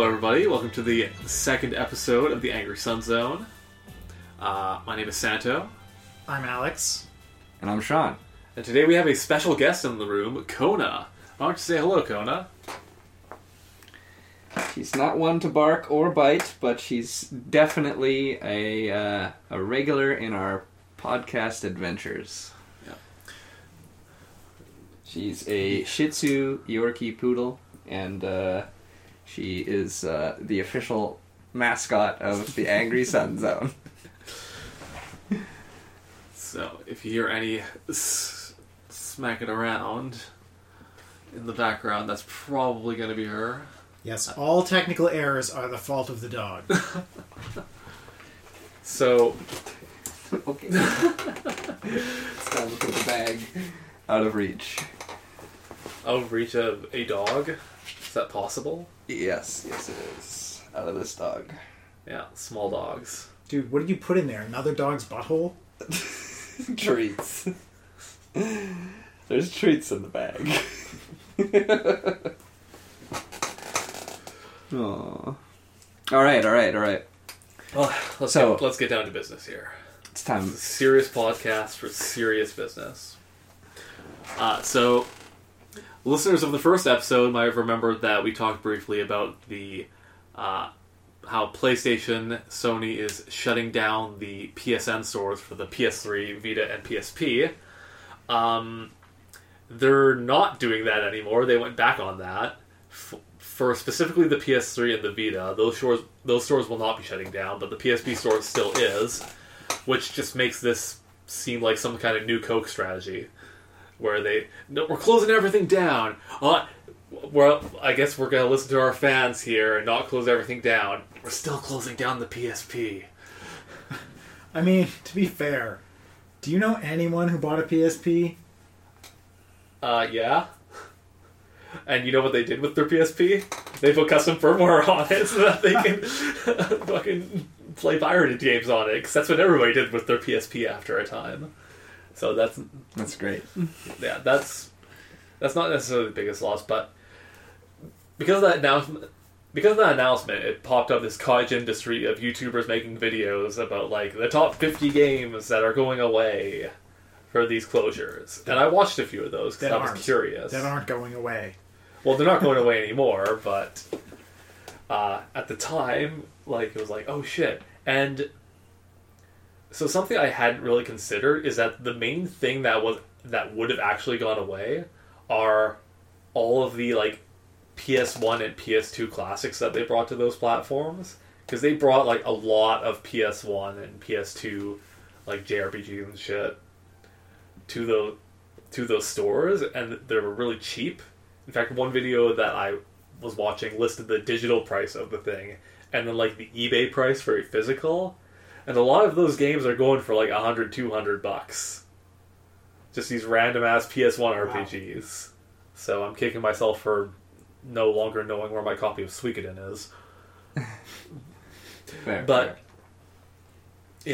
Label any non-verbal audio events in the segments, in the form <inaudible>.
Hello, everybody. Welcome to the second episode of the Angry Sun Zone. Uh, my name is Santo, I'm Alex. And I'm Sean. and today we have a special guest in the room, Kona. Why don't you say hello, Kona? She's not one to bark or bite, but she's definitely a uh, a regular in our podcast adventures. Yeah. She's a Shih Tzu Yorkie Poodle, and uh, she is uh, the official mascot of the Angry Sun Zone. <laughs> So, if you hear any s- smacking around in the background, that's probably going to be her. Yes, all technical errors are the fault of the dog. <laughs> So, okay. <laughs> it's time to put the bag out of reach. out of reach of a dog. Is that possible? Yes, yes, it is. Out of this dog. Yeah, small dogs. Dude, what did you put in there? Another dog's butthole? <laughs> treats. <laughs> There's treats in the bag. <laughs> Aww. All right, all right, all right. Well, let's, So- get, let's get down to business here. It's time. serious podcast for serious business. Uh, so, listeners of the first episode might have remembered that we talked briefly about the uh, how PlayStation, Sony is shutting down the PSN stores for the PS3, Vita, and PSP. Um, they're not doing that anymore. They went back on that F- for specifically the PS3 and the Vita. Those stores, those stores will not be shutting down, but the PSP store still is which just makes this seem like some kind of new Coke strategy, where they no, we're closing everything down. Uh, well, I guess we're gonna listen to our fans here and not close everything down. We're still closing down the PSP. <laughs> I mean, to be fair, do you know anyone who bought a PSP? Uh, yeah. And you know what they did with their PSP? They put custom firmware <laughs> on it so that they can <laughs> fucking play pirated games on it. Because that's what everybody did with their PSP after a time. So that's That's great. yeah, that's that's not necessarily the biggest loss, but because of that announcement, because of that announcement, it popped up this cottage industry of YouTubers making videos about like the top fifty games that are going away for these closures, and I watched a few of those because I was aren't. curious. That aren't going away. Well, they're not going away anymore, but uh, at the time, like it was like, oh shit. And so something I hadn't really considered is that the main thing that was that would have actually gone away are all of the like PS1 and PS2 classics that they brought to those platforms because they brought like a lot of PS1 and PS2 like JRPGs and shit to the to those stores and they were really cheap. In fact, one video that I was watching listed the digital price of the thing and then like the eBay price for a physical. And a lot of those games are going for like 100, 200 bucks. Just these random ass PS1 RPGs. So I'm kicking myself for no longer knowing where my copy of Suikoden is. <laughs> Fair, But fair.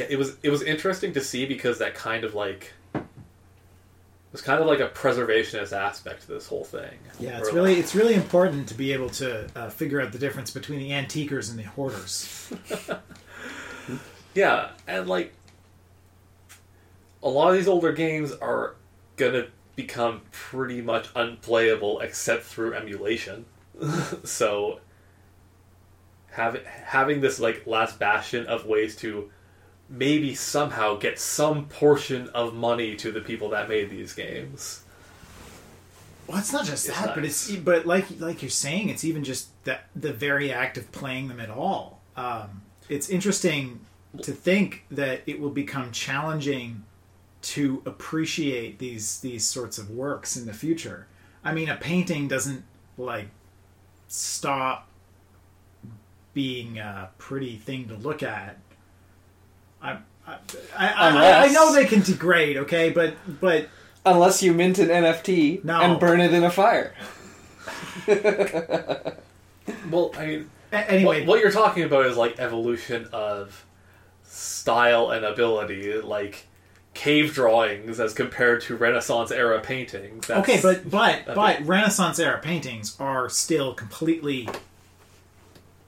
yeah, it was it was interesting to see because that kind of like it was kind of like a preservationist aspect to this whole thing. Yeah, it's really like- it's really important to be able to uh, figure out the difference between the antiquers and the hoarders. <laughs> Yeah, and like a lot of these older games are gonna become pretty much unplayable except through emulation. <laughs> so having having this like last bastion of ways to maybe somehow get some portion of money to the people that made these games. Well, it's not just It's that, but it's but like like you're saying, it's even just that the very act of playing them at all. Um, it's interesting to think that it will become challenging to appreciate these these sorts of works in the future. I mean, a painting doesn't like stop being a pretty thing to look at. I I, I, I, I know they can degrade, okay, but but Unless you mint an NFT No. and burn it in a fire. <laughs> Well, I mean, a- anyway, what, what you're talking about is like evolution of style and ability, like cave drawings as compared to Renaissance era paintings. That's, Okay, but but but Renaissance era paintings are still completely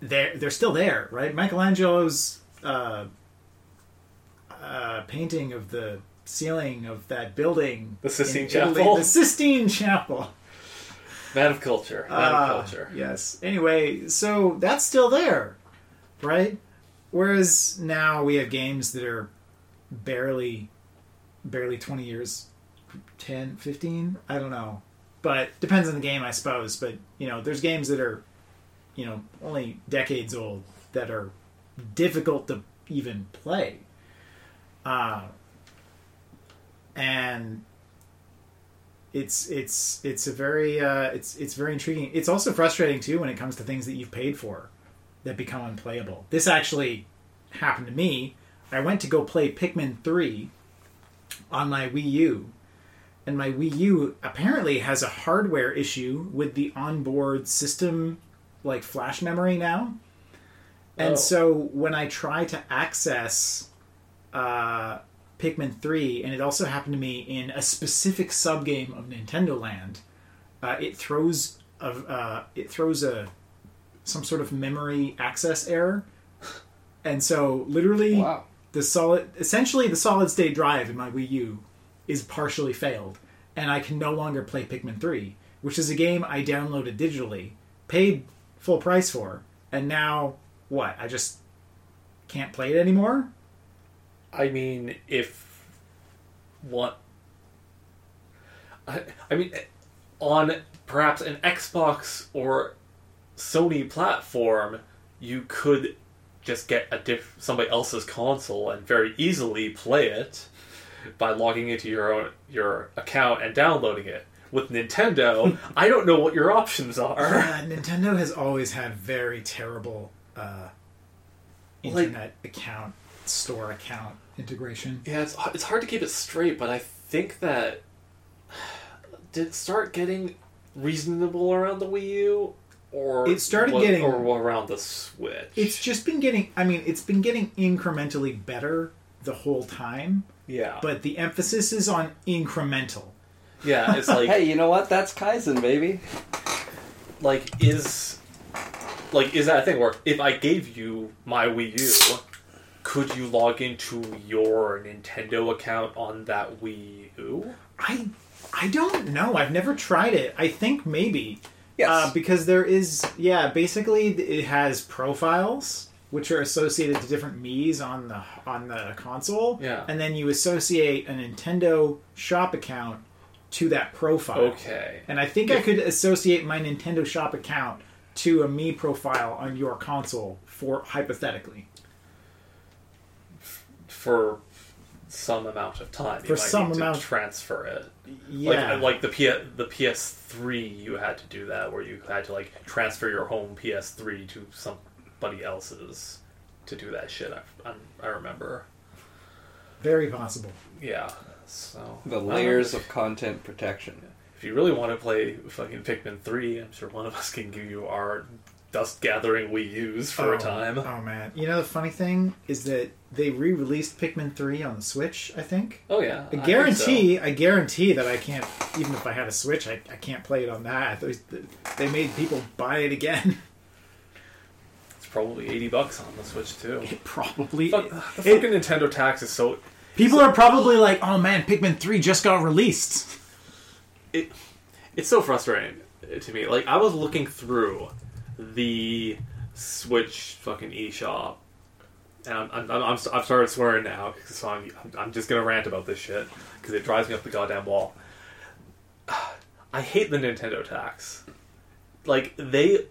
they're they're still there, right? Michelangelo's uh, uh, painting of the ceiling of that building, The Sistine in Italy- Chapel? the Sistine Chapel. Man of culture. Man Ah, of culture. Yes. Anyway, so that's still there, right? Whereas now we have games that are barely, barely 20 years, 10, 15, I don't know. But depends on the game, I suppose. But, you know, there's games that are, you know, only decades old that are difficult to even play. Uh, and it's it's it's a very uh, it's it's very intriguing. It's also frustrating too when it comes to things that you've paid for that become unplayable. This actually happened to me. I went to go play Pikmin three on my Wii U, and my Wii U apparently has a hardware issue with the onboard system like flash memory now. And Oh. so when I try to access uh, Pikmin 3, and it also happened to me in a specific subgame of Nintendo Land. Uh, it throws a uh, it throws a some sort of memory access error, and so literally Wow. the solid essentially the solid state drive in my Wii U is partially failed, and I can no longer play Pikmin 3, which is a game I downloaded digitally, paid full price for, and now what? I just can't play it anymore. I mean, if what I, I mean, on perhaps an Xbox or Sony platform, you could just get a diff- somebody else's console and very easily play it by logging into your own your account and downloading it. With Nintendo, <laughs> I don't know what your options are. Uh, Nintendo has always had very terrible uh, Like- internet account, store account integration. Yeah, it's it's hard to keep it straight, but I think that <sighs> did start getting reasonable around the Wii U, or It started wa- getting- or around the Switch. It's just been getting. I mean, it's been getting incrementally better the whole time, yeah, but the emphasis is on incremental. yeah. It's <laughs> like Hey, you know what? That's Kaizen, baby. like is like is that a thing where if I gave you my Wii U, could you log into your Nintendo account on that Wii U? I I don't know. I've never tried it. I think maybe. Yes. Uh, because there is, yeah, basically it has profiles which are associated to different Mii's on the on the console. Yeah. And then you associate a Nintendo Shop account to that profile. Okay. And I think I could associate my Nintendo Shop account to a Mii profile on your console for hypothetically. For some amount of time, For you might some need to amount- transfer it. Yeah. Like, like the P- the PS3, you had to do that, where you had to like transfer your home PS3 to somebody else's to do that shit. I, I, I remember. Very possible. Yeah. So The I don't know. layers of content protection. If you really want to play fucking Pikmin 3, I'm sure one of us can give you our dust gathering Wii Us for oh, a time. Oh man. You know the funny thing is that they re-released Pikmin 3 on the Switch, I think. Oh yeah, I think guarantee, I, guarantee that I can't. Even if I had a Switch, I, I can't play it on that. They- They made people buy it again. <laughs> It's probably eighty bucks on the Switch too. It probably. Fuck, it- the fucking Nintendo tax is so. people are probably like, "Oh man, Pikmin three just got released." It, it's so frustrating to me. Like I was looking through the Switch fucking eShop, and I'm, I'm, I'm, I'm I've started swearing now, so I'm, I'm just gonna rant about this shit because it drives me up the goddamn wall. <sighs> I hate the Nintendo tax. Like they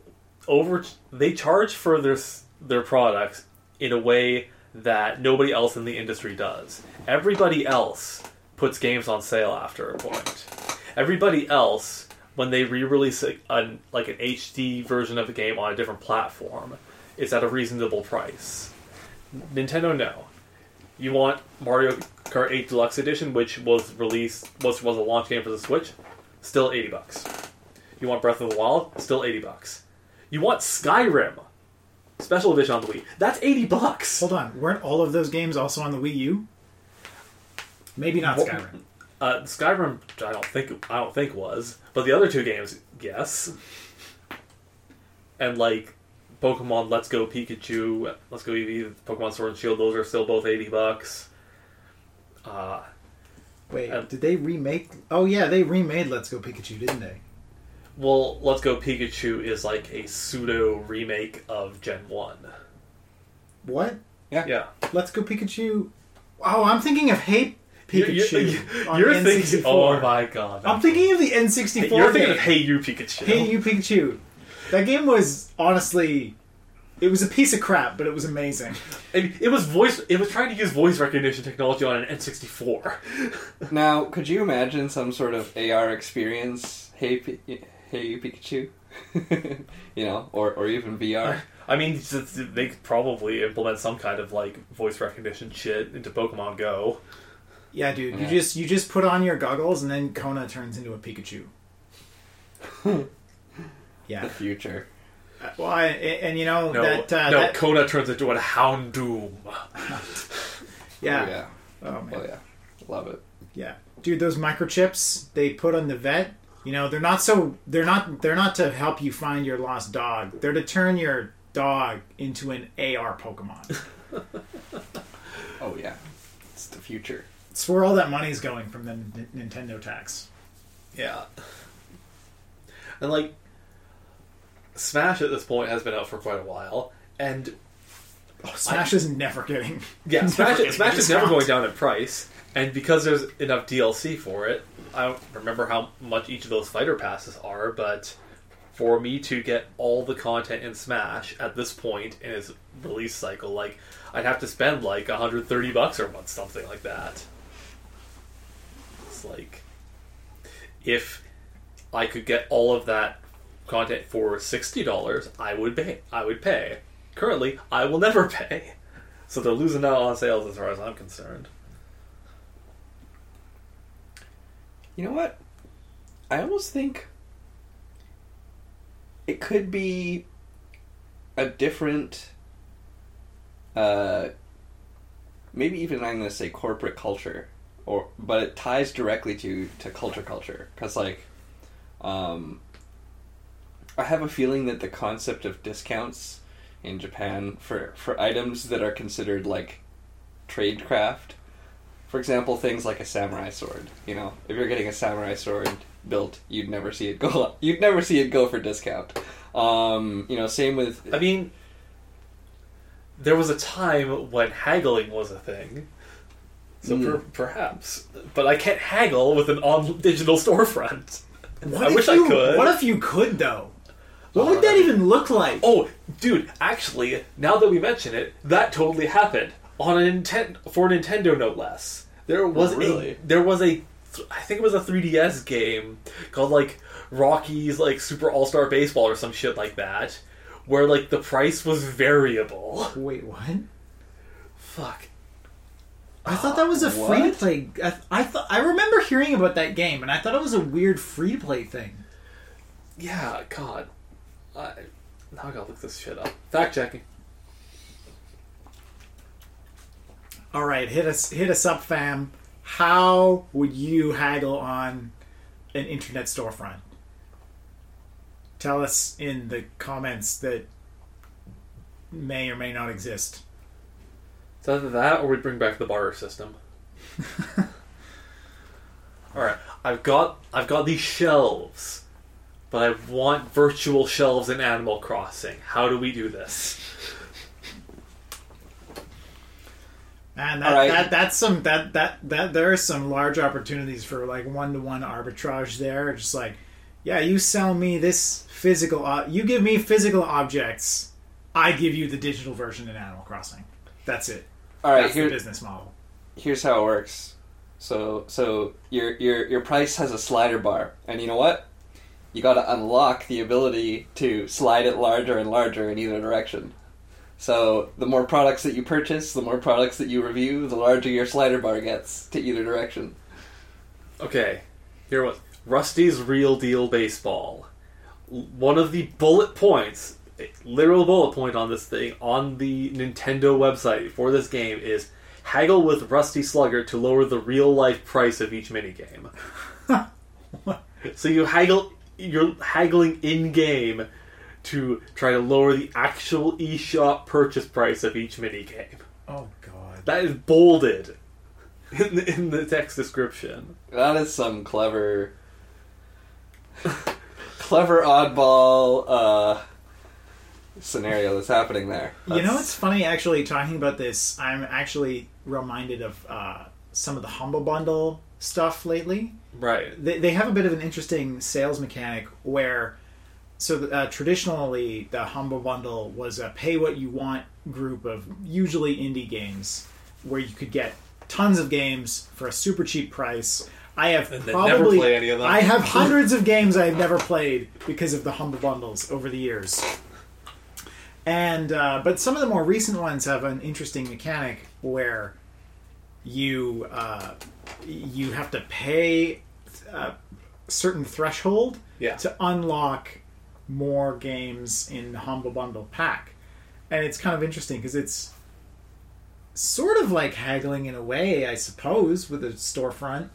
over they charge for their their products in a way that nobody else in the industry does. Everybody else puts games on sale after a point. Everybody else, when they re-release a, an like an HD version of the game on a different platform, is at a reasonable price. Nintendo, no. You want Mario Kart 8 Deluxe Edition, which was released was was a launch game for the Switch, still eighty bucks. You want Breath of the Wild, still eighty bucks. You want Skyrim, special edition on the Wii, that's eighty bucks. Hold on, weren't all of those games also on the Wii U? Maybe not Skyrim. Uh, Skyrim, I don't think I don't think was, but the other two games, yes. And like Pokemon Let's Go Pikachu, Let's Go Eevee, Pokemon Sword and Shield. Those are still both eighty bucks. Uh, Wait, Um, did they remake? Oh yeah, they remade Let's Go Pikachu, didn't they? well, Let's Go Pikachu is like a pseudo remake of Gen One. What? Yeah. Yeah, Let's Go Pikachu. Oh, I'm thinking of Hey Pikachu. You're, on you're N64. thinking. Oh my god! I'm thinking of the N64 You're thinking game. of Hey You Pikachu. Hey You Pikachu. That game was honestly, it was a piece of crap, but it was amazing. I mean, it was voice. It was trying to use voice recognition technology on an N64. Now, could you imagine some sort of AR experience? Hey, Pi- hey, Pikachu. <laughs> you know, or or even VR. I mean, it's- it's- they could probably implement some kind of like voice recognition shit into Pokemon Go. Yeah, dude, you Yeah. just you just put on your goggles and then Kona turns into a Pikachu. <laughs> Yeah. The yeah. future. Uh, Well, I, and you know No, that uh, no, that, Kona turns into a Houndoom. <laughs> <laughs> yeah. Oh, yeah. Oh man. Oh yeah. Love it. Yeah, dude, those microchips they put on the vet. You know, they're not so they're not they're not to help you find your lost dog. They're to turn your dog into an AR Pokemon. Oh yeah. It's the future. It's where all that money's going from the N- Nintendo tax. Yeah. And like, Smash at this point has been out for quite a while, and Oh, Smash is never getting. <laughs> yeah, <laughs> never Smash, getting Smash is never going down in price. And because there's enough DLC for it, I don't remember how much each of those fighter passes are, but for me to get all the content in Smash at this point in its release cycle, like I'd have to spend like 130 bucks or something like that. Like if I could get all of that content for sixty dollars, I would pay. I would pay. Currently, I will never <laughs> pay. So they're losing out on sales as far as I'm concerned. You know what? I almost think it could be a different, uh, maybe even I'm going to say corporate culture, or but it ties directly to to culture culture because like, um, I have a feeling that the concept of discounts in Japan for for items that are considered like trade craft for example, things like a samurai sword. You know, if you're getting a samurai sword built, you'd never see it go. <laughs> You'd never see it go for discount. Um, you know, same with. I mean, there was a time when haggling was a thing. So Mm. per- perhaps, but I can't haggle with an on digital storefront. <laughs> What I if wish you, I could. What if you could though? What would Oh, that even look like? Oh, dude, actually, now that we mention it, that totally happened on a Nintendo for Nintendo, no less. There was really? a there was a I think it was a 3DS game called like Rocky's like Super All Star Baseball or some shit like that, where like the price was variable. Wait, what? Fuck. I thought that was a free to play. I, I thought I remember hearing about that game, and I thought it was a weird free to play thing. Yeah, God. I, now I gotta look this shit up. Fact checking. All right, hit us, hit us up, fam. How would you haggle on an internet storefront? Tell us in the comments that may or may not exist. It's either that or we bring back the barter system. <laughs> Alright, I've got I've got these shelves, but I want virtual shelves in Animal Crossing. How do we do this? And that, All right. that that's some that that that there are some large opportunities for like one to one arbitrage there. Just like, yeah, you sell me this physical, uh, you give me physical objects, I give you the digital version in Animal Crossing. That's it. All right, That's the business model. here's how it works. So so your your your price has a slider bar, and you know what? You got to unlock the ability to slide it larger and larger in either direction. So the more products that you purchase, the more products that you review, the larger your slider bar gets to either direction. Okay, here was Rusty's Real Deal Baseball. One of the bullet points, a literal bullet point on this thing on the Nintendo website for this game is haggle with Rusty Slugger to lower the real life price of each minigame. <laughs> so you haggle, you're haggling in game to try to lower the actual eShop purchase price of each minigame. Oh god. That is bolded in the, in the text description. That is some clever, <laughs> clever oddball uh, scenario that's happening there. You know, That's- it's funny actually talking about this. I'm actually reminded of uh, some of the Humble Bundle stuff lately. Right. They, they have a bit of an interesting sales mechanic where, so uh, traditionally, the Humble Bundle was a pay what you want group of usually indie games where you could get tons of games for a super cheap price. I have probably never play any of them. I have <laughs> hundreds of games I've never played because of the Humble Bundles over the years. And uh, but some of the more recent ones have an interesting mechanic where you uh, you have to pay a certain threshold Yeah. to unlock more games in the Humble Bundle pack, and it's kind of interesting because it's sort of like haggling in a way, I suppose, with a storefront,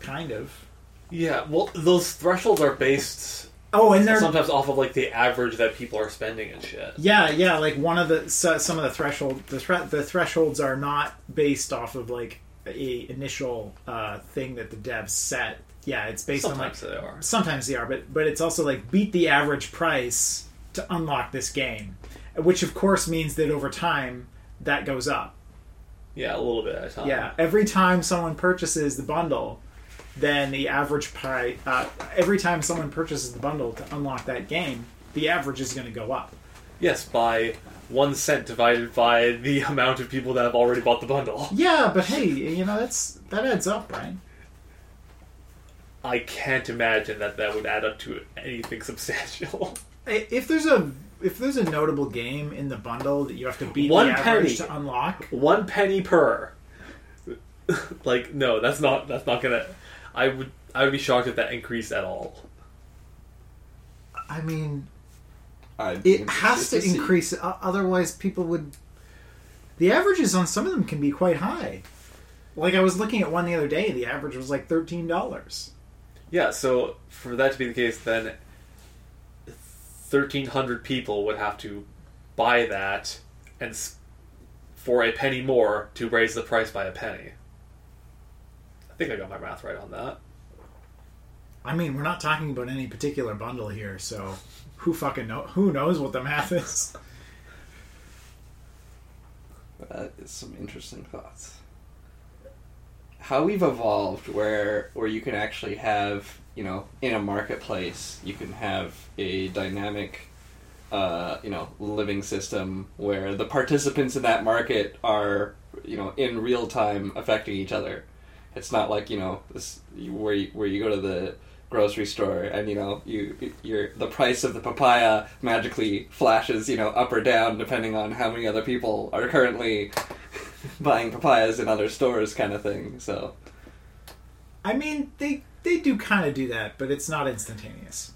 kind of. Yeah. Well, those thresholds are based Oh, and they're sometimes off of like the average that people are spending and shit. Yeah, yeah. Like one of the so, some of the threshold the thre- the thresholds are not based off of like a initial uh, thing that the devs set. Yeah, it's based Sometimes on they are. like sometimes they are, but but it's also like beat the average price to unlock this game, which of course means that over time that goes up. Yeah, a little bit at a time. Yeah, every time someone purchases the bundle, then the average price. Uh, every time someone purchases the bundle to unlock that game, the average is going to go up. Yes, by one cent divided by the <laughs> amount of people that have already bought the bundle. <laughs> Yeah, but hey, you know that's that adds up, right? I can't imagine that that would add up to anything <laughs> substantial. If there's a if there's a notable game in the bundle that you have to beat One penny. to unlock, One penny per. like no, that's not that's not gonna. I would I would be shocked if that increased at all. I mean, I'd it has to interested see. increase. o- Otherwise, people would. The averages on some of them can be quite high. Like I was looking at one the other day, the average was like thirteen dollars. Yeah, so for that to be the case, then thirteen hundred people would have to buy that and s- for a penny more to raise the price by a penny. I think I got my math right on that. I mean, we're not talking about any particular bundle here, so who fucking know? Who knows what the math is? <laughs> That is some interesting thoughts. How we've evolved, where where you can actually have, you know, in a marketplace, you can have a dynamic, uh, you know, living system where the participants in that market are, you know, in real time affecting each other. It's not like you know this where you, where you go to the grocery store and you know you your the price of the papaya magically flashes you know up or down depending on how many other people are currently <laughs> buying papayas in other stores kind of thing so I mean, they they do kind of do that, but it's not instantaneous.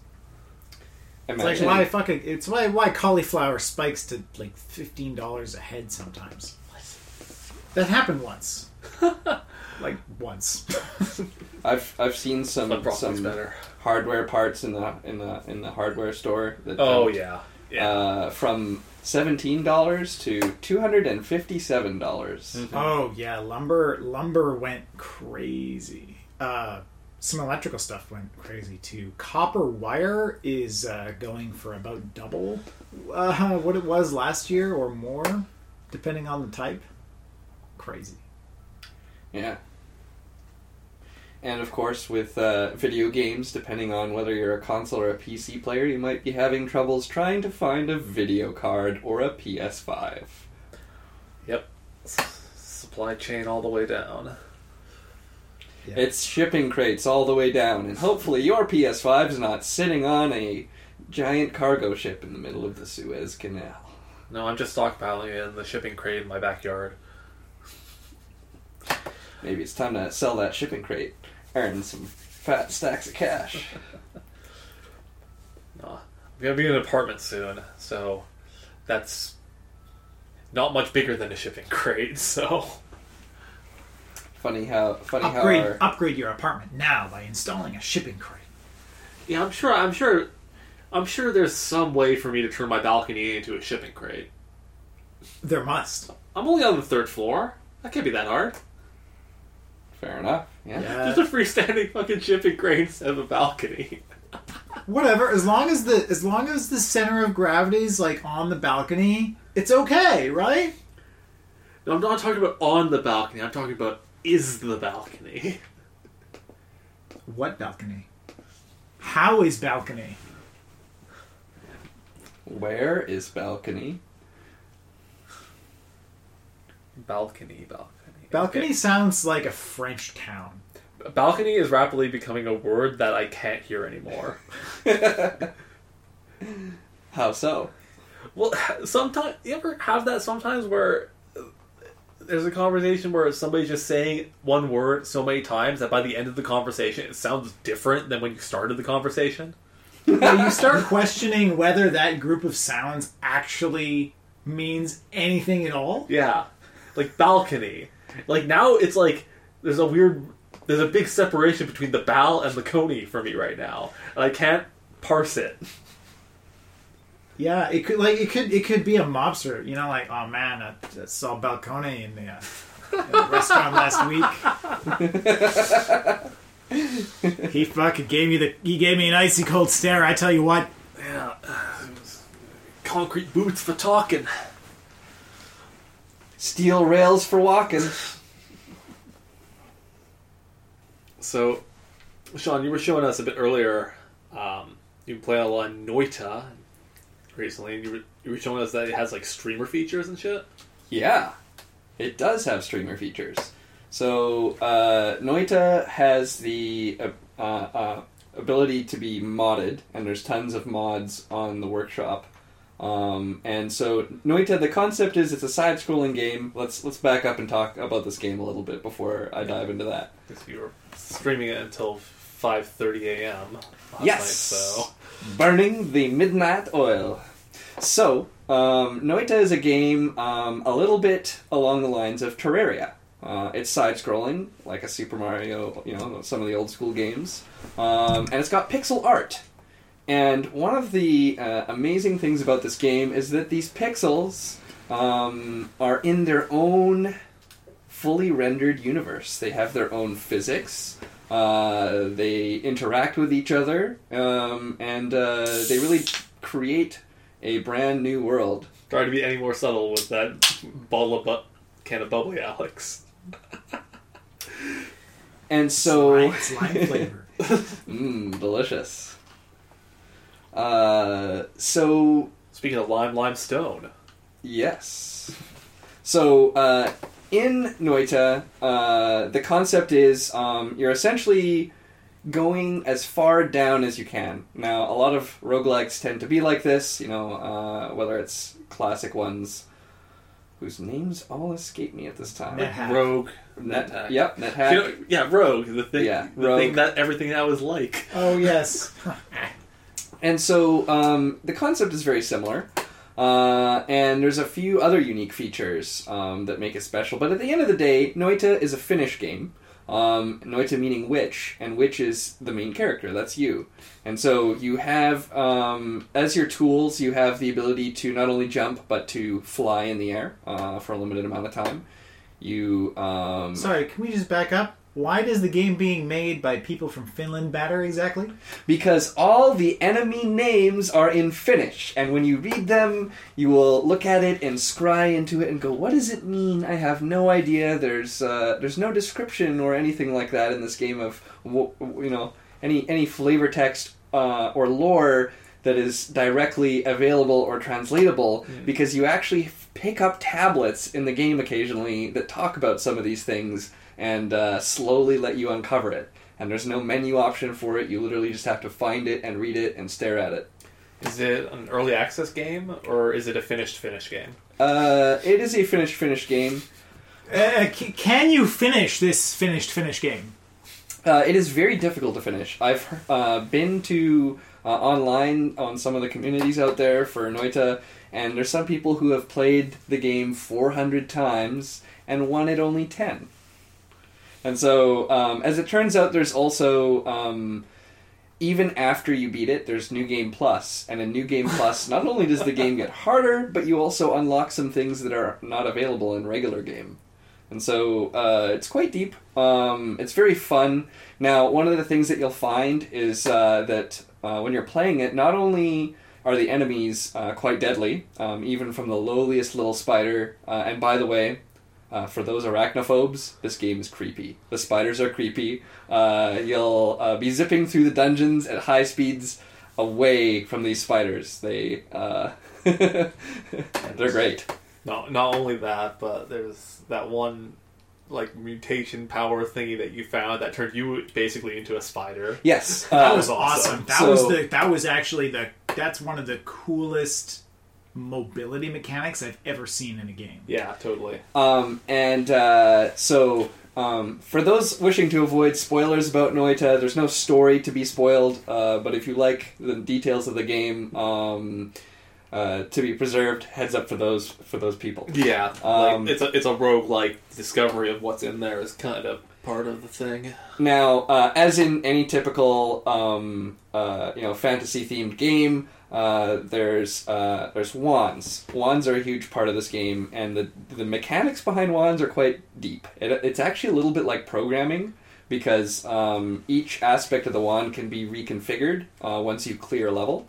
It's like imagine why fucking it's why why cauliflower spikes to like fifteen dollars a head sometimes. That happened once. <laughs> like once. <laughs> I've I've seen some But some better. hardware parts in the in the in the hardware store that Oh jumped, yeah, yeah. uh, from seventeen dollars to two hundred and fifty seven dollars Mhm. oh yeah, lumber lumber went crazy. Uh, some electrical stuff went crazy too. Copper wire is uh, going for about double uh, what it was last year or more, depending on the type. Crazy. Yeah. And of course, with uh, video games, depending on whether you're a console or a PC player, you might be having troubles trying to find a video card or a PS5. Yep. S- Supply chain all the way down. Yeah. It's shipping crates all the way down, and hopefully your PS5 is not sitting on a giant cargo ship in the middle of the Suez Canal. No, I'm just stockpiling in the shipping crate in my backyard. Maybe it's time to sell that shipping crate, earn some fat stacks of cash. <laughs> No, I'm gonna be in an apartment soon, so that's not much bigger than a shipping crate. <laughs> So Funny how funny upgrade how our, upgrade your apartment now by installing a shipping crate. yeah, I'm sure. I'm sure I'm sure there's some way for me to turn my balcony into a shipping crate. There must. I'm only on the third floor. That can't be that hard. Fair enough. Yeah. Yeah. Just a freestanding fucking shipping crate instead of a balcony. Whatever. As long as the as long as the center of gravity is like on the balcony, it's okay, right? No, I'm not talking about on the balcony. I'm talking about is the balcony. What balcony? How is balcony? Where is balcony? Balcony, balcony. Balcony sounds like a French town. Balcony is rapidly becoming a word that I can't hear anymore. <laughs> How so? Well, sometimes you ever have that sometimes where there's a conversation where somebody's just saying one word so many times that by the end of the conversation it sounds different than when you started the conversation. <laughs> Well, you start questioning whether that group of sounds actually means anything at all. Yeah, like balcony. Like now it's like there's a weird, there's a big separation between the bal and the coney for me right now, and I can't parse it. Yeah, it could like it could it could be a mobster. You know, like oh man, I, I saw Balcone in the, uh, in the restaurant last week. he fucking gave me the he gave me an icy cold stare. I tell you what. Yeah, concrete boots for talking. Steel rails for walking. So, Sean, you were showing us a bit earlier. Um, you play a lot of Noita recently, and you were, you were showing us that it has like streamer features and shit. Yeah, it does have streamer features. So uh, Noita has the uh, uh, ability to be modded, and there's tons of mods on the workshop. Um, and so Noita, the concept is it's a side-scrolling game. Let's let's back up and talk about this game a little bit before I dive into that. Because you were streaming it until five thirty a.m. last Yes. night, so Burning the Midnight Oil. So, um, Noita is a game um, a little bit along the lines of Terraria. Uh, it's side scrolling, like a Super Mario, you know, some of the old school games. Um, and it's got pixel art. And one of the uh, amazing things about this game is that these pixels um, are in their own fully rendered universe. They have their own physics. Uh, they interact with each other, um, and uh, they really create a brand new world. try to be any more subtle with that bottle of bu- can of bubbly, Alex. And so, It's lime flavor. mmm, <laughs> delicious. Uh, so Speaking of lime, limestone. Yes. So, uh, in Noita, uh, the concept is um, you're essentially going as far down as you can. Now, a lot of roguelikes tend to be like this, you know, uh, whether it's classic ones whose names all escape me at this time. NetHack. Rogue. Net, NetHack. yep, NetHack. You know, yeah, Rogue. The thing. Yeah, the Rogue. thing that everything that was like. Oh yes. <laughs> <laughs> And so um, the concept is very similar. Uh, and there's a few other unique features um, that make it special. But at the end of the day, Noita is a Finnish game. Um, Noita meaning witch, and witch is the main character. That's you. And so you have, um, as your tools, you have the ability to not only jump, but to fly in the air uh, for a limited amount of time. You. Um, Sorry, can we just back up? Why does the game being made by people from Finland matter exactly? because all the enemy names are in Finnish, and when you read them, you will look at it and scry into it and go, "What does it mean? I have no idea." There's uh, there's no description or anything like that in this game of you know any any flavor text uh, or lore that is directly available or translatable because you actually pick up tablets in the game occasionally that talk about some of these things and uh, slowly let you uncover it and there's no menu option for it. You literally just have to find it and read it and stare at it. Is it an early access game or is it a finished finish game? Uh, it is a finished finished game. Uh, c- can you finish this finished finish game? Uh, it is very difficult to finish. I've uh, been to uh, online on some of the communities out there for Noita, and there's some people who have played the game 400 times and won it only 10. And so, um, as it turns out, there's also um, even after you beat it, there's New Game Plus, and in New Game Plus, <laughs> not only does the game get harder, but you also unlock some things that are not available in regular game. And so uh, it's quite deep. Um, it's very fun. Now, one of the things that you'll find is uh, that uh, when you're playing it, not only are the enemies uh, quite deadly, um, even from the lowliest little spider. Uh, and by the way, uh, for those arachnophobes, this game is creepy. The spiders are creepy. Uh, you'll uh, be zipping through the dungeons at high speeds away from these spiders. They uh, <laughs> they're great. Not not only that, but there's that one like mutation power thingy that you found that turned you basically into a spider. Yes, That uh, was awesome. awesome. That So- was the that was actually the that's one of the coolest mobility mechanics I've ever seen in a game. Yeah, totally. Um, and uh, so, um, for those wishing to avoid spoilers about Noita, there's no story to be spoiled. Uh, but if you like the details of the game um, uh, to be preserved, heads up for those for those people. Yeah, Um, like it's a it's a rogue like discovery of what's in there is kind of part of the thing. Now, uh, as in any typical um, uh, you know fantasy themed game, uh, there's uh, there's wands. Wands are a huge part of this game, and the the mechanics behind wands are quite deep. It, it's actually a little bit like programming because um, each aspect of the wand can be reconfigured uh, once you clear a level.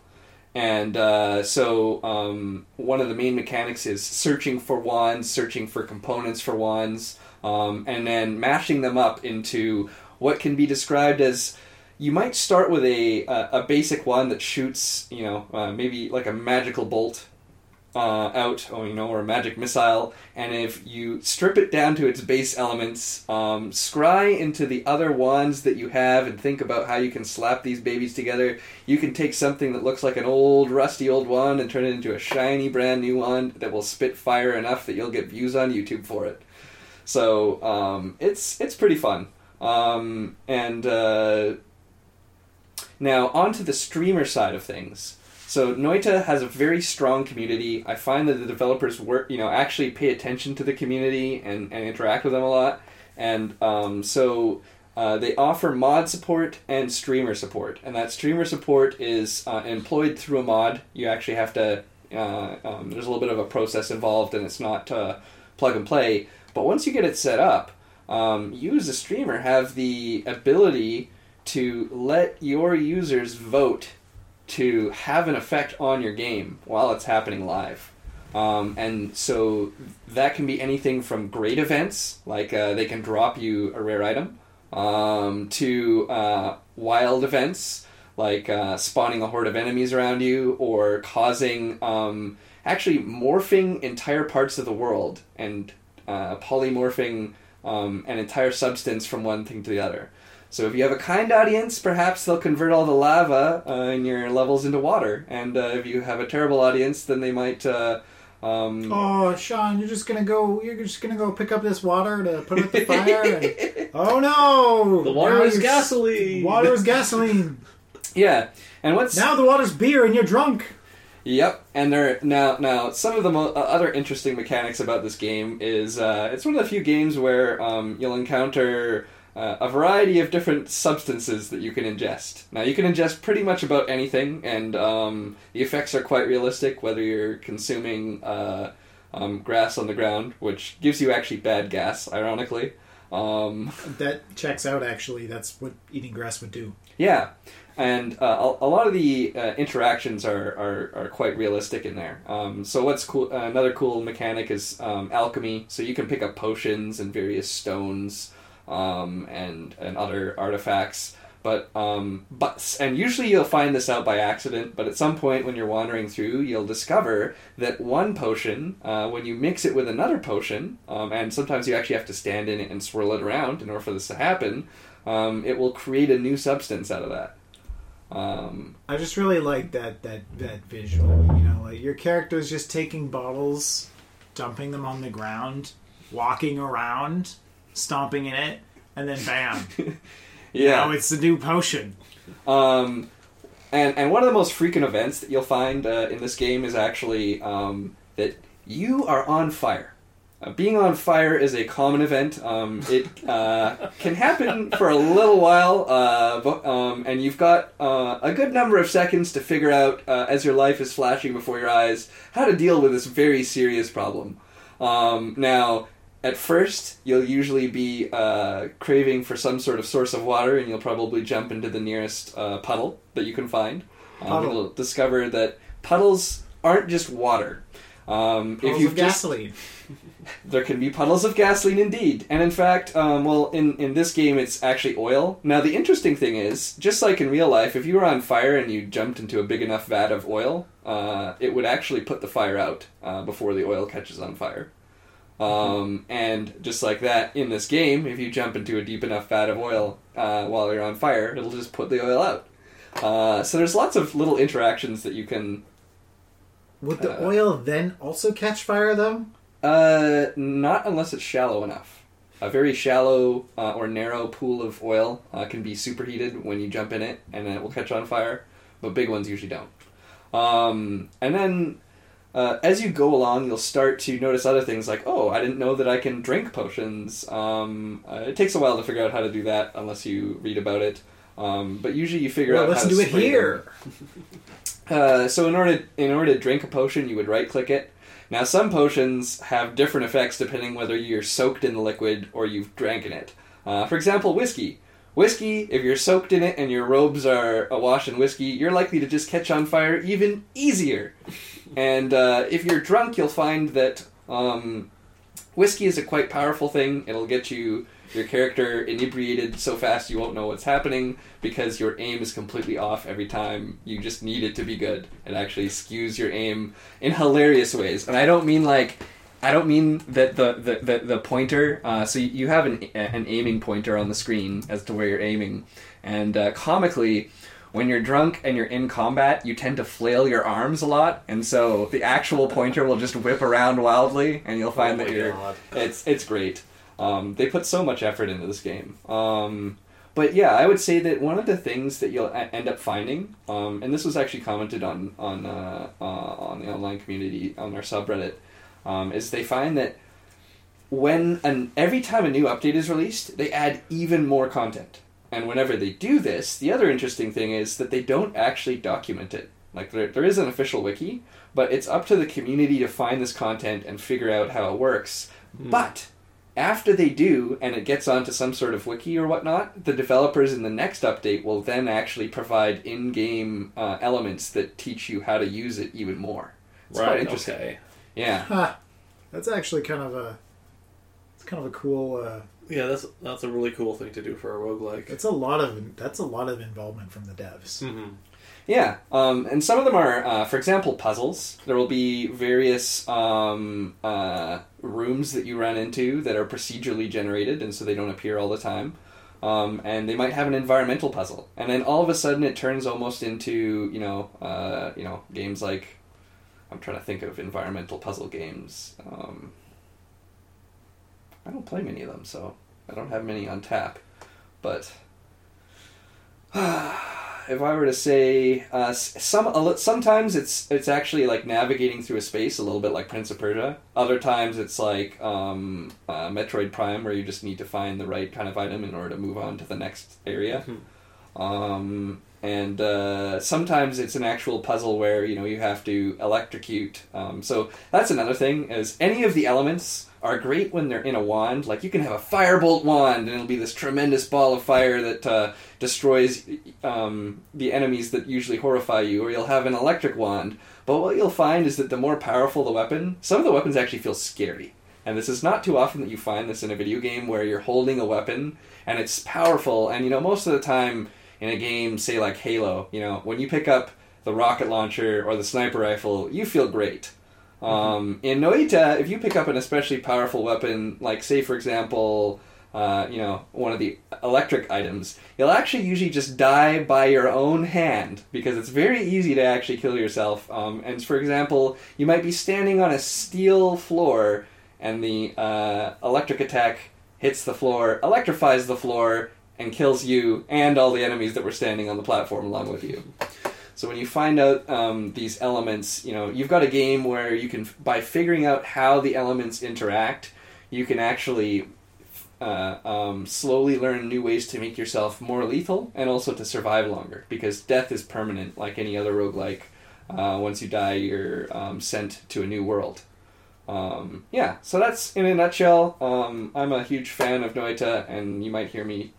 And uh, so, um, one of the main mechanics is searching for wands, searching for components for wands, um, and then mashing them up into what can be described as you might start with a a, a basic one that shoots, you know, uh, maybe like a magical bolt uh, out, or you know, or a magic missile, and if you strip it down to its base elements, um, scry into the other wands that you have, and think about how you can slap these babies together. You can take something that looks like an old, rusty old wand and turn it into a shiny, brand new wand that will spit fire enough that you'll get views on YouTube for it. So um, it's it's pretty fun. Um, and uh, now onto the streamer side of things. So Noita has a very strong community. I find that the developers work, you know, actually pay attention to the community and, and interact with them a lot. And um, so uh, they offer mod support and streamer support. And that streamer support is uh, employed through a mod. You actually have to. Uh, um, there's a little bit of a process involved, and it's not uh, plug and play. But once you get it set up, um, you as a streamer have the ability to let your users vote to have an effect on your game while it's happening live. Um, and so that can be anything from great events, like uh, they can drop you a rare item, um, to uh, wild events, like uh, spawning a horde of enemies around you, or causing um, actually morphing entire parts of the world and uh, polymorphing um, an entire substance from one thing to the other. So if you have a kind audience, perhaps they'll convert all the lava uh, in your levels into water, and uh, if you have a terrible audience, then they might. Uh, um, Oh, Sean, you're just gonna go. You're just gonna go pick up this water to put out the fire. And, <laughs> oh no! The water Now is gasoline. Water is gasoline. <laughs> Yeah, and what's Now the water's beer, and you're drunk. Yep, and there now now some of the mo- uh, other interesting mechanics about this game is uh, it's one of the few games where um, you'll encounter uh, a variety of different substances that you can ingest. Now you can ingest pretty much about anything, and um, the effects are quite realistic. Whether you're consuming uh, um, grass on the ground, which gives you actually bad gas, ironically. Um, <laughs> That checks out. Actually, that's what eating grass would do. Yeah, and uh, a, a lot of the uh, interactions are, are, are quite realistic in there. Um, so what's cool? Uh, another cool mechanic is um, alchemy. So you can pick up potions and various stones um, and and other artifacts. But um, but and usually you'll find this out by accident. But at some point when you're wandering through, you'll discover that one potion, uh, when you mix it with another potion, um, and sometimes you actually have to stand in it and swirl it around in order for this to happen. Um, it will create a new substance out of that. Um, I just really like that that that visual. You know, like your character is just taking bottles, dumping them on the ground, walking around, stomping in it, and then bam! <laughs> yeah. Now it's the new potion. Um, and and one of the most frequent events that you'll find uh, in this game is actually um, that you are on fire. Uh, being on fire is a common event. Um, it uh, <laughs> can happen for a little while, uh, but, um, and you've got uh, a good number of seconds to figure out, uh, as your life is flashing before your eyes, how to deal with this very serious problem. Um, now, at first, you'll usually be uh, craving for some sort of source of water, and you'll probably jump into the nearest uh, puddle that you can find. Um, you'll discover that puddles aren't just water. Um, Puddles if just gasoline. <laughs> there can be puddles of gasoline indeed. And in fact, um, well, in, in this game, it's actually oil. Now, the interesting thing is, just like in real life, if you were on fire and you jumped into a big enough vat of oil, uh, it would actually put the fire out uh, before the oil catches on fire. Um, and just like that, in this game, if you jump into a deep enough vat of oil uh, while you're on fire, it'll just put the oil out. Uh, so there's lots of little interactions that you can Would the uh, oil then also catch fire, though? Uh, not unless it's shallow enough. A very shallow uh, or narrow pool of oil uh, can be superheated when you jump in it, and then it will catch on fire. But big ones usually don't. Um, and then uh, as you go along, you'll start to notice other things like, oh, I didn't know that I can drink potions. Um, uh, it takes a while to figure out how to do that unless you read about it. Um, but usually you figure Well, out let's how to do it here. <laughs> Uh, so in order in order to drink a potion, you would right click it. Now some potions have different effects depending whether you're soaked in the liquid or you've drank in it. Uh, for example, whiskey. Whiskey, if you're soaked in it and your robes are awash in whiskey, you're likely to just catch on fire even easier. And uh, if you're drunk, you'll find that um, whiskey is a quite powerful thing. It'll get you your character inebriated so fast you won't know what's happening because your aim is completely off every time. You just need it to be good. It actually skews your aim in hilarious ways. And I don't mean like I don't mean that the the, the, the pointer. Uh, so you- have an an aiming pointer on the screen as to where you're aiming, and uh, comically. When you're drunk and you're in combat, you tend to flail your arms a lot, and so the actual pointer will just whip around wildly, and you'll find Oh that you're God. it's it's great. Um, they put so much effort into this game. Um, but yeah, I would say that one of the things that you'll a- end up finding, um, and this was actually commented on on uh, uh, on the online community on our subreddit, um, is they find that when an every time a new update is released, they add even more content. And whenever they do this, the other interesting thing is that they don't actually document it. Like there, there is an official wiki, but it's up to the community to find this content and figure out how it works. But after they do, and it gets onto some sort of wiki or whatnot, the developers in the next update will then actually provide in-game uh, elements that teach you how to use it even more. It's quite right. interesting. Okay. Yeah. Huh. That's actually kind of a. It's kind of a cool. Uh, Yeah, that's that's a really cool thing to do for a roguelike. it's a lot of. That's a lot of involvement from the devs. Mm-hmm. Yeah, um, and some of them are, uh, for example, puzzles. There will be various um, uh, rooms that you run into that are procedurally generated, and so they don't appear all the time. Um, and they might have an environmental puzzle, and then all of a sudden it turns almost into you know uh, you know games like I'm trying to think of environmental puzzle games. Um, I don't play many of them, so I don't have many on tap, but <sighs> if I were to say uh, some sometimes it's it's actually like navigating through a space a little bit like Prince of Persia. Other times it's like um, uh, Metroid Prime where you just need to find the right kind of item in order to move on to the next area. Um, and uh, sometimes it's an actual puzzle where you know you have to electrocute. Um, so that's another thing is any of the elements are great when they're in a wand. Like you can have a firebolt wand, and it'll be this tremendous ball of fire that uh, destroys um, the enemies that usually horrify you. Or you'll have an electric wand. But what you'll find is that the more powerful the weapon, some of the weapons actually feel scary. And this is not too often that you find this in a video game where you're holding a weapon and it's powerful. And you know, most of the time in a game, say like Halo, you know, when you pick up the rocket launcher or the sniper rifle, you feel great. Um, in Noita, if you pick up an especially powerful weapon, like say for example, uh, you know, one of the electric items, you'll actually usually just die by your own hand because it's very easy to actually kill yourself. Um, and for example, you might be standing on a steel floor and the uh, electric attack hits the floor, electrifies the floor, and kills you and all the enemies that were standing on the platform along with you. So when you find out um, these elements, you know you've got a game where you can, by figuring out how the elements interact, you can actually uh, um, slowly learn new ways to make yourself more lethal and also to survive longer because death is permanent like any other roguelike. Uh, once you die, you're um, sent to a new world. Um, yeah, so that's in a nutshell. Um, I'm a huge fan of Noita, and you might hear me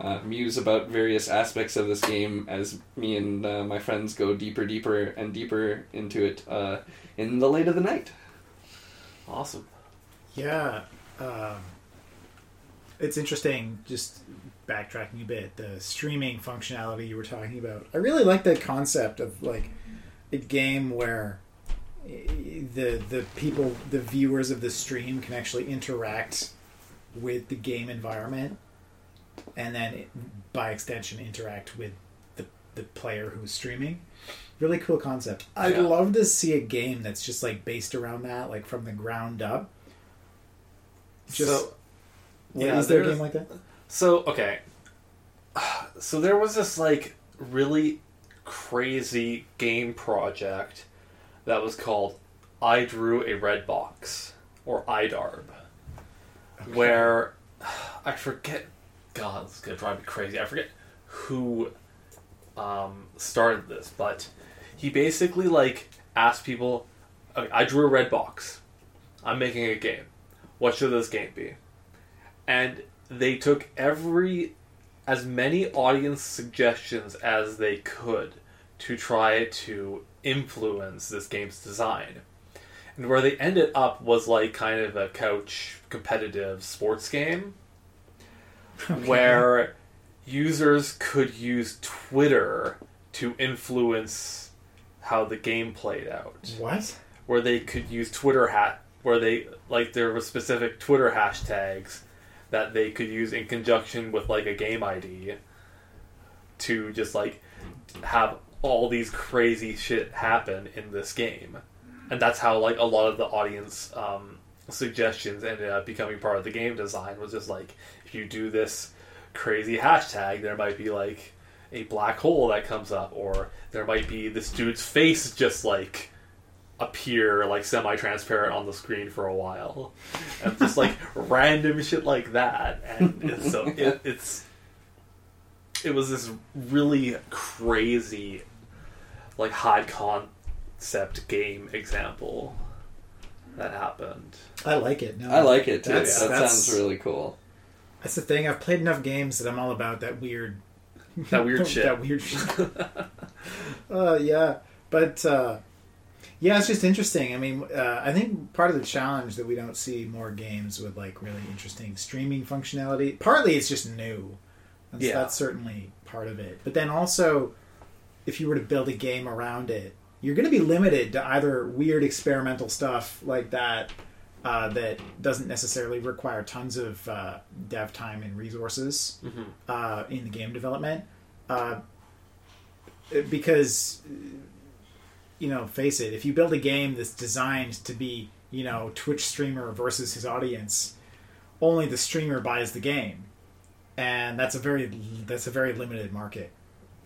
uh, muse about various aspects of this game as me and uh, my friends go deeper, deeper, and deeper into it uh, in the late of the night. Awesome. Yeah. Um, it's interesting, just backtracking a bit, the streaming functionality you were talking about. I really like the concept of like a game where eh, the the people, the viewers of the stream can actually interact with the game environment and then by extension interact with the, the player who's streaming. Really cool concept. I'd Yeah. love to see a game that's just like based around that, like from the ground up. Just so, What, yeah, is there a game like that? So okay, <sighs> so there was this like really crazy game project that was called "I Drew a Red Box" or IDARB, where <sighs> I forget. God, this is gonna drive me crazy. I forget who um, started this, but he basically like asked people, okay, "I drew a red box. I'm making a game. What should this game be?" and they took every as many audience suggestions as they could to try to influence this game's design. And where they ended up was like kind of a couch competitive sports game where users could use Twitter to influence how the game played out What? where they could use Twitter hat where they like there were specific Twitter hashtags that they could use in conjunction with like a game ID to just like have all these crazy shit happen in this game. And that's how like a lot of the audience um, suggestions ended up becoming part of the game design was just like if you do this crazy hashtag there might be like a black hole that comes up or there might be this dude's face just like appear like semi-transparent on the screen for a while and just like <laughs> random shit like that and it's, so it, <laughs> it's it was this really crazy like high concept game example that happened I like it. No, I like it too. That's- that that's- sounds really cool. That's the thing. I've played enough games that I'm all about that weird, <laughs> That weird <laughs> shit. that weird shit. <laughs> uh, yeah, but uh, yeah, it's just interesting. I mean, uh, I think part of the challenge that we don't see more games with like really interesting streaming functionality. Partly, it's just new. That's, Yeah. that's certainly part of it. But then also, if you were to build a game around it, you're going to be limited to either weird experimental stuff like that uh, that doesn't necessarily require tons of uh, dev time and resources Mhm. uh, in the game development. Uh, because, you know, face it, if you build a game that's designed to be, you know, Twitch streamer versus his audience, only the streamer buys the game, and that's a very that's a very limited market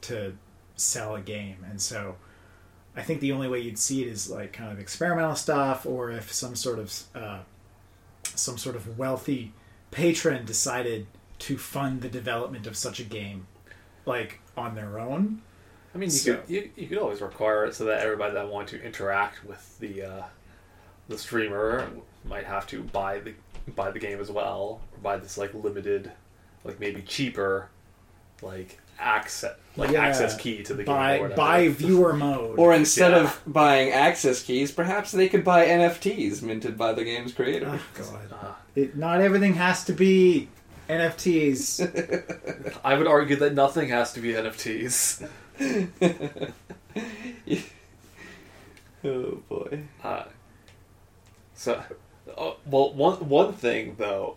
to sell a game, and so. I think the only way you'd see it is like kind of experimental stuff, or if some sort of uh, some sort of wealthy patron decided to fund the development of such a game, like on their own. I mean, you So- could you, you could always require it so that everybody that wanted to interact with the uh, the streamer might have to buy the buy the game as well, or buy this like limited, like maybe cheaper, like access like Yeah. access key to the game. or By viewer mode. Or instead Yeah. of buying access keys, perhaps they could buy NFTs minted by the game's creator. oh, <laughs> God. Uh, It, not everything has to be NFTs. <laughs> I would argue that nothing has to be NFTs. <laughs> oh boy. Uh, so, uh, well, one one thing though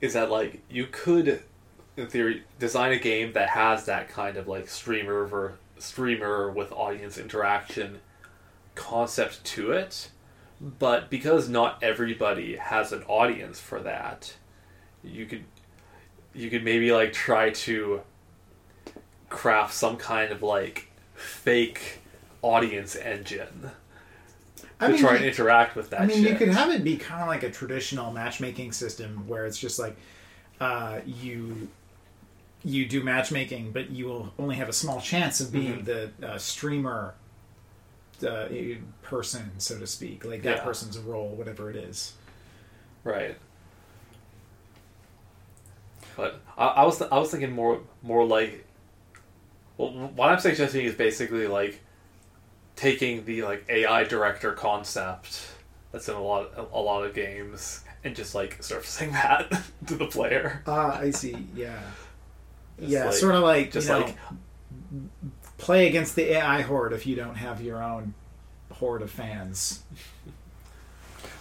is that like you could, in theory, design a game that has that kind of like streamer ver- streamer with audience interaction concept to it, but because not everybody has an audience for that, you could you could maybe like try to craft some kind of like fake audience engine I to mean, try and interact with that. I mean, you could have it be kind of like a traditional matchmaking system where it's just like uh, you you do matchmaking, but you will only have a small chance of being the uh, streamer uh, person, so to speak. Like that Yeah. person's role, whatever it is. Right. But I, I was I was thinking more more like. Well, what I'm suggesting is basically like taking the like AI director concept that's in a lot a lot of games and just like surfacing <laughs> that to the player. Ah, I see. Yeah, Just yeah, like- sort of like just you know, like- play against the AI horde if you don't have your own horde of fans. <laughs>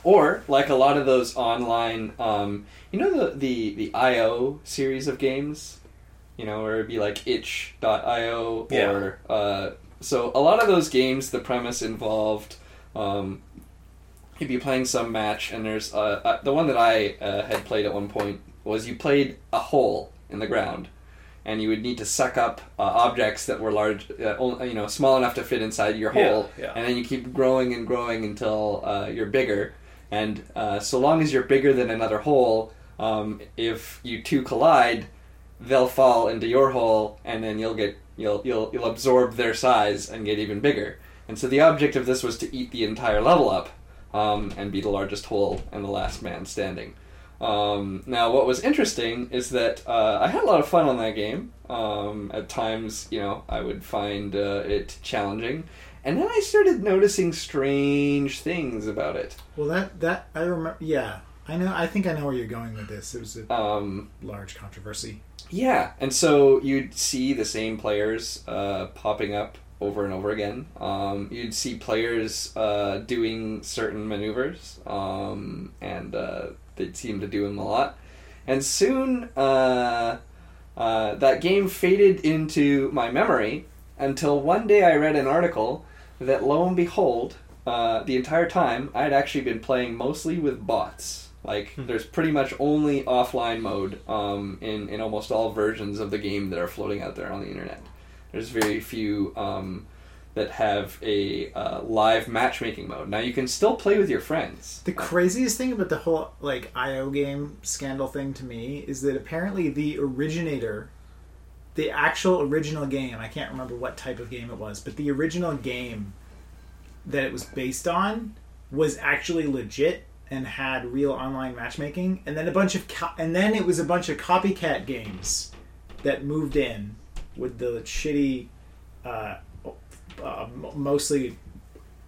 Or like a lot of those online, um, you know the the the IO series of games, you know, where it'd be like itch.io Yeah. or uh, so a lot of those games. The premise involved um, you'd be playing some match, and there's uh, uh, the one that I uh, had played at one point was you played a hole in the ground. And you would need to suck up uh, objects that were large, uh, only, you know, small enough to fit inside your Yeah, hole, yeah. and then you keep growing and growing until uh, you're bigger. And uh, so long as you're bigger than another hole, um, if you two collide, they'll fall into your hole, and then you'll get you'll you'll you'll absorb their size and get even bigger. And so the object of this was to eat the entire level up, um, and be the largest hole and the last man standing. Um, now, what was interesting is that uh, I had a lot of fun on that game. Um, at times, you know, I would find uh, it challenging, and then I started noticing strange things about it. Well, that that I remember. Yeah, I know. I think I know where you're going with this. It was a Um, large controversy. Yeah, and so you'd see the same players uh, popping up over and over again. Um, you'd see players uh, doing certain maneuvers, um, and uh, they'd seem to do them a lot. And soon, uh, uh, that game faded into my memory until one day I read an article that, lo and behold, uh, the entire time I had actually been playing mostly with bots. Like, there's pretty much only offline mode um, in in almost all versions of the game that are floating out there on the internet. There's very few um, that have a uh, live matchmaking mode. Now you can still play with your friends. The craziest thing about the whole like IO game scandal thing to me is that apparently the originator, the actual original game, I can't remember what type of game it was, but the original game that it was based on was actually legit and had real online matchmaking, and then a bunch of co- and then it was a bunch of copycat games that moved in with the shitty, uh, uh, mostly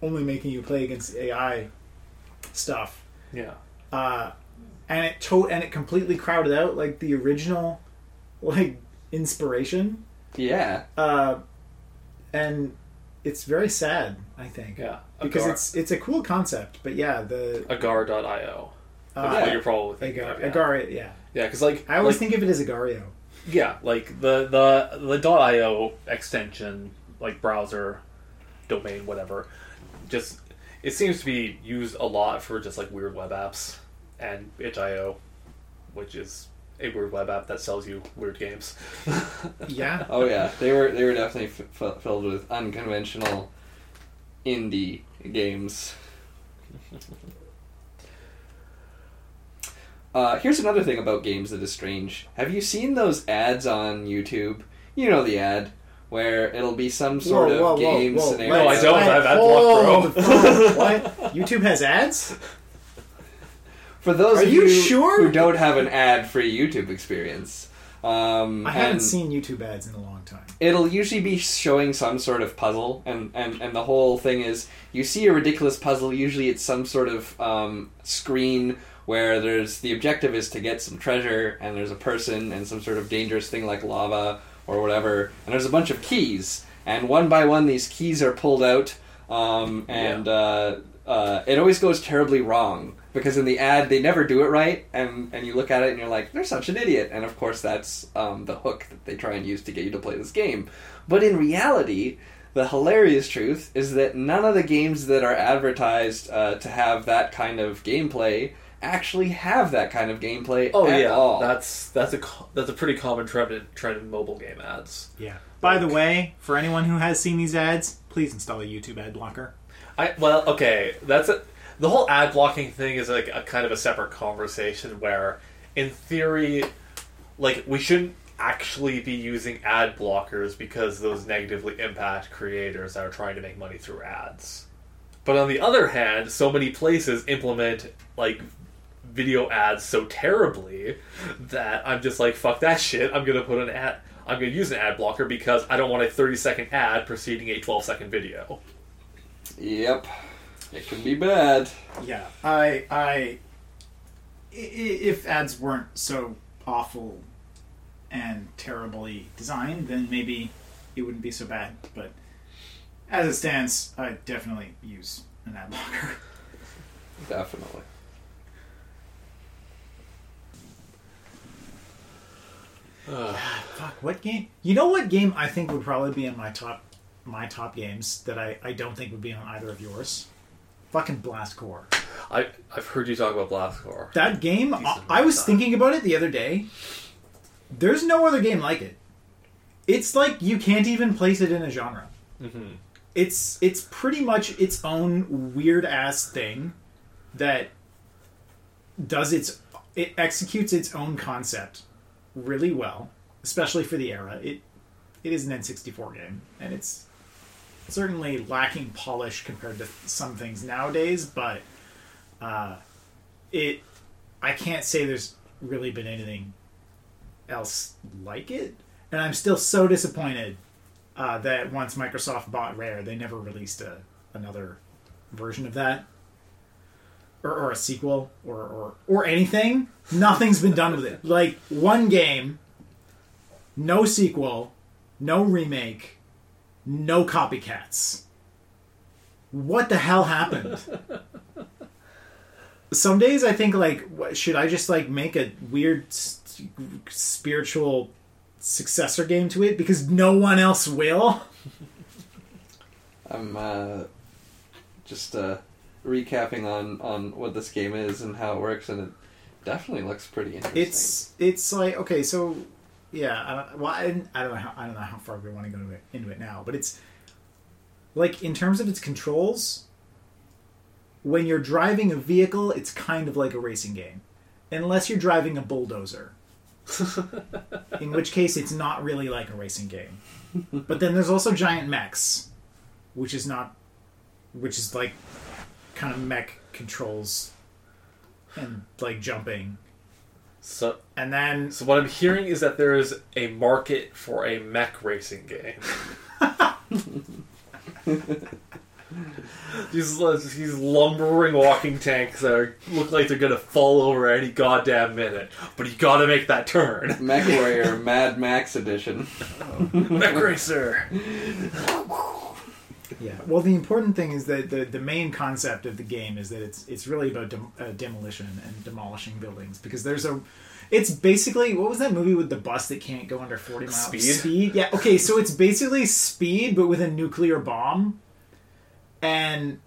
only making you play against AI stuff Yeah. uh, and it to- and it completely crowded out like the original <laughs> like inspiration Yeah, uh, and it's very sad I think Yeah. because it's it's a cool concept but yeah the agar.io. uh, what you're probably thinking Agar, of, yeah. Agar yeah Yeah, because like I always like, think of it as Agario yeah, like the the the .io extension, like browser domain, whatever. Just it seems to be used a lot for just like weird web apps and itch.io, which is a weird web app that sells you weird games. <laughs> yeah Oh yeah, they were they were definitely f- f- filled with unconventional indie games. <laughs> Uh, here's another thing about games that is strange. Have you seen those ads on YouTube? You know the ad where it'll be some sort Whoa, of whoa, whoa, game whoa. scenario. No, I don't. I have ad block, bro. the <laughs> what YouTube has ads For those Are of you you sure? who don't have an ad-free YouTube experience, um, I haven't and- seen YouTube ads in a long time it'll usually be showing some sort of puzzle and, and, and the whole thing is you see a ridiculous puzzle usually it's some sort of um, screen where there's the objective is to get some treasure and there's a person and some sort of dangerous thing like lava or whatever. And there's a bunch of keys. And one by one these keys are pulled out um, and uh, uh, it always goes terribly wrong. Because in the ad they never do it right. And, and you look at it and you're like they're such an idiot. And of course that's um, the hook that they try and use to get you to play this game. But in reality the hilarious truth is that none of the games that are advertised uh, to have that kind of gameplay actually have that kind of gameplay Oh at yeah, all. that's that's a that's a pretty common trend in, trend in mobile game ads. yeah by the way for anyone who has seen these ads please install a YouTube ad blocker I well, okay, that's a, the whole ad blocking thing is like a kind of a separate conversation where, in theory, like we shouldn't actually be using ad blockers because those negatively impact creators that are trying to make money through ads. But on the other hand, so many places implement like video ads so terribly that I'm just like, fuck that shit. I'm gonna put an ad. I'm gonna use an ad blocker because I don't want a 30 second ad preceding a 12 second video. Yep. It can be bad. Yeah, I, I, i- i- if ads weren't so awful and terribly designed, then maybe it wouldn't be so bad. But as it stands, I definitely use an ad blocker. Definitely. Fuck, what game? You know what game I think would probably be in my top, my top games that I, I don't think would be on either of yours. Fucking Blast Corps. I I've heard you talk about Blast Blastcore. That game, I, I was thinking about it the other day. There's no other game like it. It's like you can't even place it in a genre. hmm It's it's pretty much its own weird ass thing that does its it executes its own concept really well, especially for the era. It it is an N64 game, and it's certainly lacking polish compared to some things nowadays. But uh, it I can't say there's really been anything else like it, and I'm still so disappointed uh, that once Microsoft bought Rare, they never released a, another version of that, or, or a sequel, or, or or anything. Nothing's been done with it. Like one game, no sequel, no remake, no copycats. What the hell happened? Some days I think like, what, should I just like make a weird s- spiritual successor game to it because no one else will? I'm uh, just uh, recapping on, on what this game is and how it works, and it definitely looks pretty interesting. It's it's like okay, so yeah, I don't, well, I, I don't know how I don't know how far we want to go into it, into it now, but it's like in terms of its controls. When you're driving a vehicle, it's kind of like a racing game, unless you're driving a bulldozer. <laughs> in which case, it's not really like a racing game. But then there's also giant mechs, which is not, which is like kind of mech controls and like jumping. So And then so what I'm hearing is that there is a market for a mech racing game. <laughs> these uh, these lumbering walking tanks that are, look like they're gonna fall over any goddamn minute, but you gotta make that turn. Mech Warrior <laughs> Mad Max Edition. Oh. Mech racer. <laughs> Yeah. Well, the important thing is that the the main concept of the game is that it's it's really about dem- uh, demolition and demolishing buildings because there's a. It's basically what was that movie with the bus that can't go under forty miles? Speed? Speed. Yeah. Okay. So it's basically speed, but with a nuclear bomb, and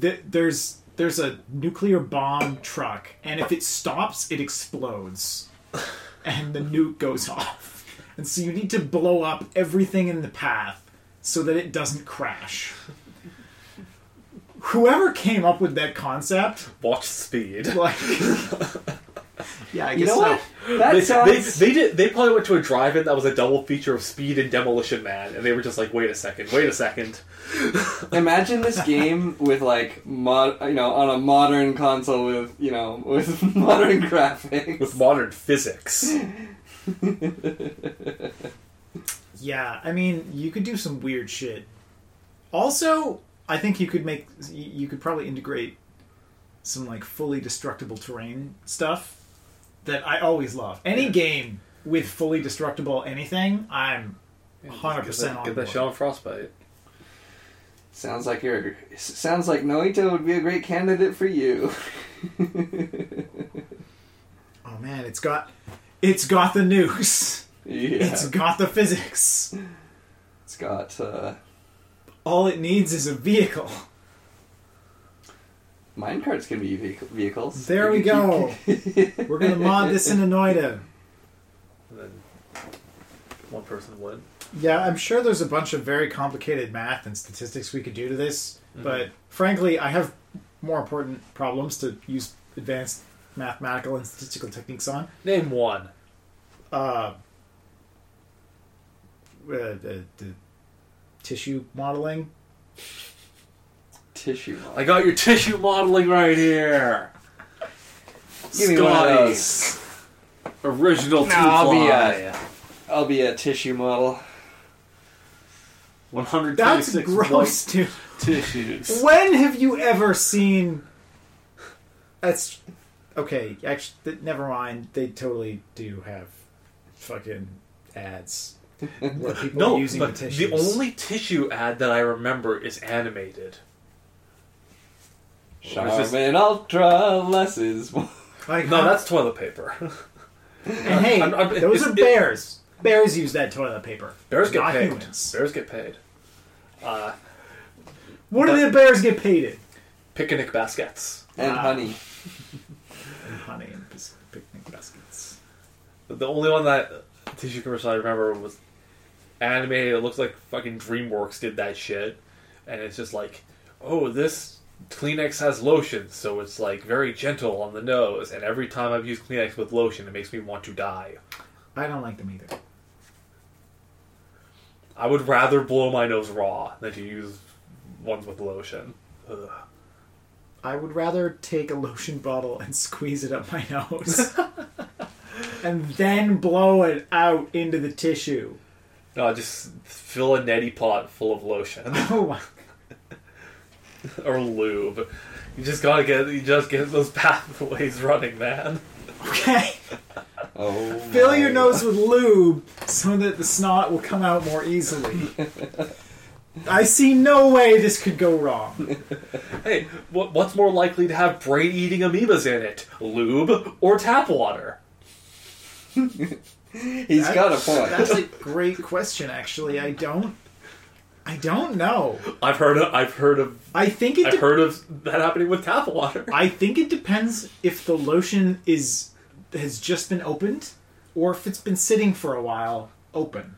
th- there's there's a nuclear bomb truck, and if it stops, it explodes, and the nuke goes <laughs> off, and so you need to blow up everything in the path so that it doesn't crash. Whoever came up with that concept, Watch speed. <laughs> like, <laughs> yeah, I You guess know so. what? That They, sounds. they, they did. They probably went to a drive-in that was a double feature of Speed and Demolition Man, and they were just like, "Wait a second, wait a second. <laughs> Imagine this game with like mod, you know, on a modern console with you know with modern graphics. with modern physics." Yeah, I mean, you could do some weird shit. Also, I think you could make you could probably integrate some like fully destructible terrain stuff that I always love. Any Yeah. game with fully destructible anything, I'm 100% on Get that board. shit on Frostbite. Sounds like you're. Sounds like Noita would be a great candidate for you. <laughs> Oh man, it's got it's got the nukes. Yeah, It's got the physics. it's got. Uh, All it needs is a vehicle. minecarts can be vehicle- vehicles. There we go. We're gonna mod this in Anoida. And then one person would. Yeah, I'm sure there's a bunch of very complicated math and statistics we could do to this, but frankly, I have more important problems to use advanced mathematical and statistical techniques on. Name one. Uh, uh, the, the tissue modeling. Tissue. model. I got your tissue modeling right here. Give me one of Scotties Original No, I'll be, two-ply. I'll be a tissue model. One hundred That's gross, dude. tissues. When have you ever seen? That's okay. Actually, never mind. They totally do have fucking ads where people <laughs> No, using but the the, only tissue ad that I remember is animated. Charmin Ultra less is more. like, No, that's toilet paper. <laughs> and hey, I'm- I'm- those it's- are it- bears. Bears use that toilet paper. Bears get paid. humans. Bears get paid. Uh, What do the bears get paid in? picnic baskets. And Wow. <laughs> honey. And honey and picnic baskets. The only one that tissue commercial I remember was animated. It looks like fucking DreamWorks did that shit, and it's just like, oh, this Kleenex has lotion, so it's like very gentle on the nose. And every time I've used Kleenex with lotion, it makes me want to die. I don't like them either. I would rather blow my nose raw than to use ones with lotion. Ugh. I would rather take a lotion bottle and squeeze it up my nose. <laughs> and then blow it out into the tissue. No, just fill a neti pot full of lotion <laughs> Oh my <laughs> or lube. You just gotta get you just get those pathways running, man. Okay. <laughs> Oh. Fill my your nose with lube so that the snot will come out more easily. I see no way this could go wrong. Hey, what, what's more likely to have brain-eating amoebas in it, lube or tap water? <laughs> He's got a point. That's a great question. Actually, I don't. I don't know. I've heard of, I've heard of I think it. I've de- heard of that happening with tap water. <laughs> I think it depends if the lotion is has just been opened, or if it's been sitting for a while open.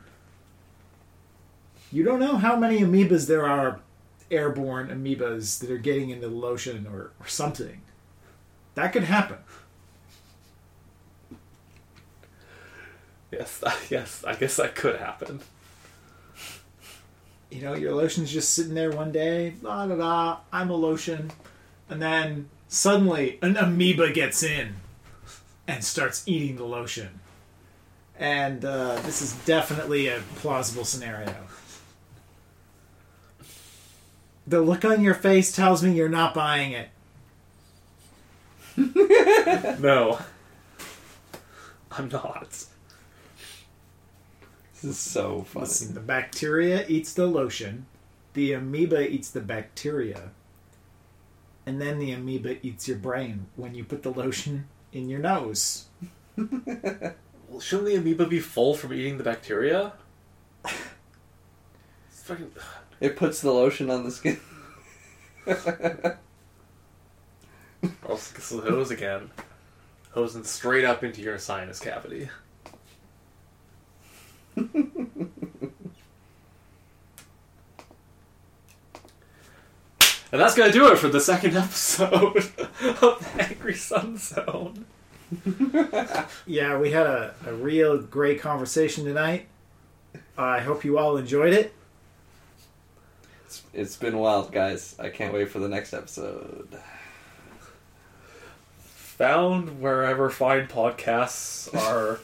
You don't know how many amoebas there are, airborne amoebas that are getting into the lotion or, or something. That could happen. Yes, <laughs> yes, I guess that could happen. You know, your lotion's just sitting there one day, la da da, I'm a lotion. And then suddenly an amoeba gets in and starts eating the lotion. And uh, this is definitely a plausible scenario. The look on your face tells me you're not buying it. <laughs> No, I'm not. <laughs> This is so funny. Listen, the bacteria eats the lotion, the amoeba eats the bacteria, and then the amoeba eats your brain when you put the lotion in your nose. <laughs> Well, shouldn't the amoeba be full from eating the bacteria? It's fucking. It puts the lotion on the skin. <laughs> It's the hose again. Hosing straight up into your sinus cavity. <laughs> and that's gonna do it for the second episode <laughs> of the Angry Sun Zone. <laughs> Yeah, we had a, a real great conversation tonight. I hope you all enjoyed it. It's, it's been wild, guys. I can't wait for the next episode. Found wherever fine podcasts are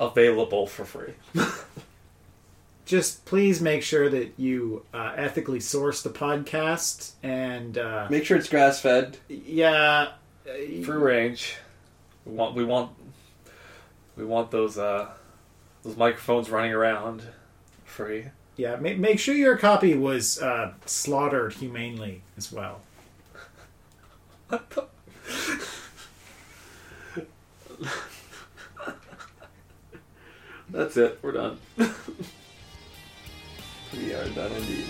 available for free. <laughs> Just please make sure that you uh, ethically source the podcast and uh, Make sure it's grass fed. yeah, uh, Free range. We want we want we want those uh those microphones running around free. yeah. Ma- make sure your copy was uh, slaughtered humanely as well. <laughs> That's it. We're done. <laughs> We are done indeed.